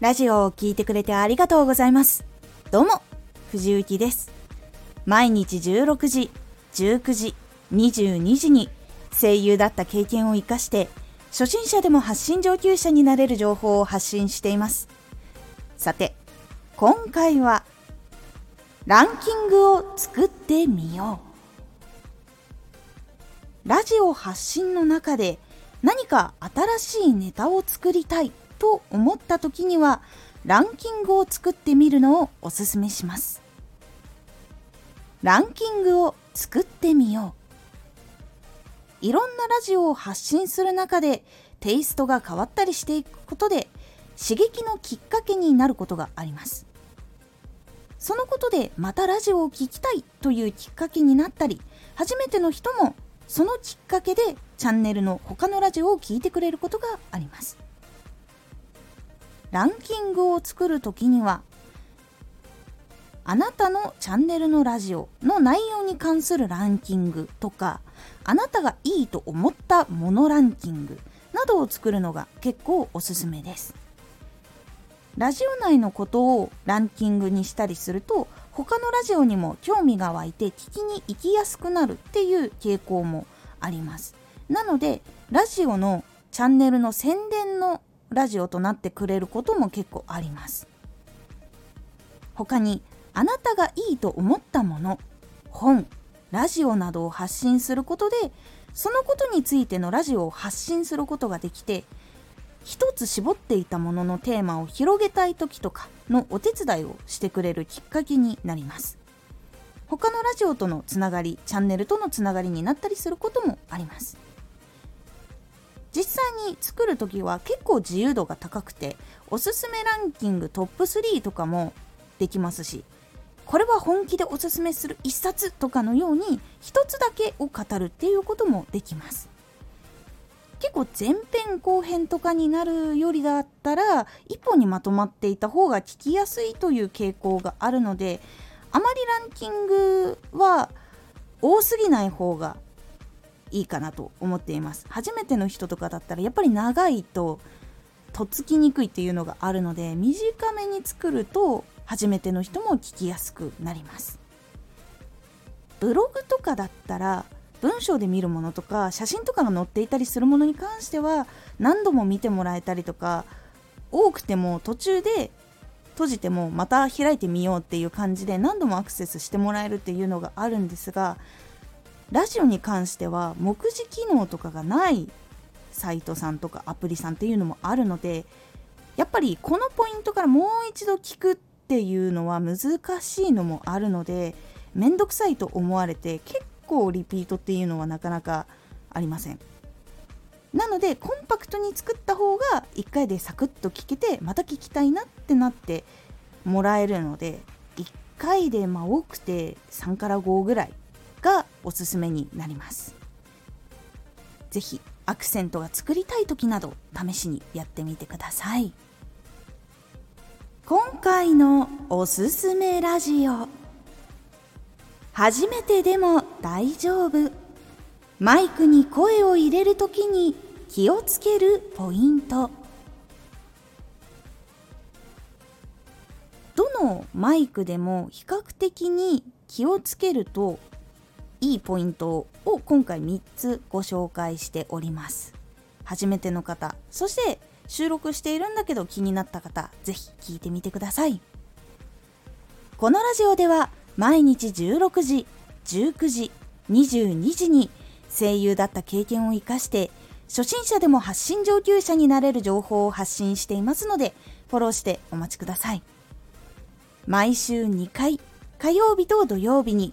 ラジオを聴いてくれてありがとうございます。どうも、藤幸です。毎日16時、19時、22時に声優だった経験を活かして、初心者でも発信上級者になれる情報を発信しています。さて、今回は、ランキングを作ってみよう。ラジオ発信の中で何か新しいネタを作りたいと思った時にはランキングを作ってみるのをおすすめします。ランキングを作ってみよう。いろんなラジオを発信する中でテイストが変わったりしていくことで刺激のきっかけになることがあります。そのことでまたラジオを聴きたいというきっかけになったり初めての人もそのきっかけでチャンネルの他のラジオを聴いてくれることがあります。ランキングを作る時にはあなたのチャンネルのラジオの内容に関するランキングとかあなたがいいと思ったものランキングなどを作るのが結構おすすめです。ラジオ内のことをランキングにしたりすると他のラジオにも興味が湧いて聞きに行きやすくなるっていう傾向もあります。なのでラジオのチャンネルの宣伝のラジオとなってくれることも結構あります。他にあなたがいいと思ったもの本ラジオなどを発信することでそのことについてのラジオを発信することができて一つ絞っていたもののテーマを広げたい時とかのお手伝いをしてくれるきっかけになります。他のラジオとのつながりチャンネルとのつながりになったりすることもあります。実際に作る時は結構自由度が高くておすすめランキングトップ3とかもできますしこれは本気でおすすめする一冊とかのように一つだけを語るっていうこともできます。結構前編後編とかになるよりだったら一本にまとまっていた方が聞きやすいという傾向があるのであまりランキングは多すぎない方がいいかなと思っています。初めての人とかだったらやっぱり長いととっつきにくいっていうのがあるので短めに作ると初めての人も聞きやすくなります。ブログとかだったら文章で見るものとか写真とかが載っていたりするものに関しては何度も見てもらえたりとか多くても途中で閉じてもまた開いてみようっていう感じで何度もアクセスしてもらえるっていうのがあるんですがラジオに関しては目次機能とかがないサイトさんとかアプリさんっていうのもあるのでやっぱりこのポイントからもう一度聞くっていうのは難しいのもあるのでめんどくさいと思われて結構リピートっていうのはなかなかありません。なのでコンパクトに作った方が1回でサクッと聞けてまた聞きたいなってなってもらえるので1回でまあ多くて3から5ぐらいがおすすめになります。是非アクセントが作りたい時など試しにやってみてください。今回のおすすめラジオ。初めてでも大丈夫。マイクに声を入れる時に気をつけるポイント。どのマイクでも比較的に気をつけるといいポイントを今回3つご紹介しております。初めての方そして収録しているんだけど気になった方是非聞いてみてください。このラジオでは毎日16時19時22時に声優だった経験を生かして初心者でも発信上級者になれる情報を発信していますのでフォローしてお待ちください。毎週2回火曜日と土曜日に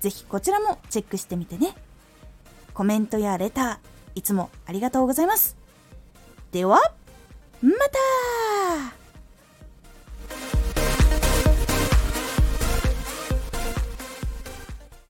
ぜひこちらもチェックしてみてね。コメントやレター、いつもありがとうございます。では、また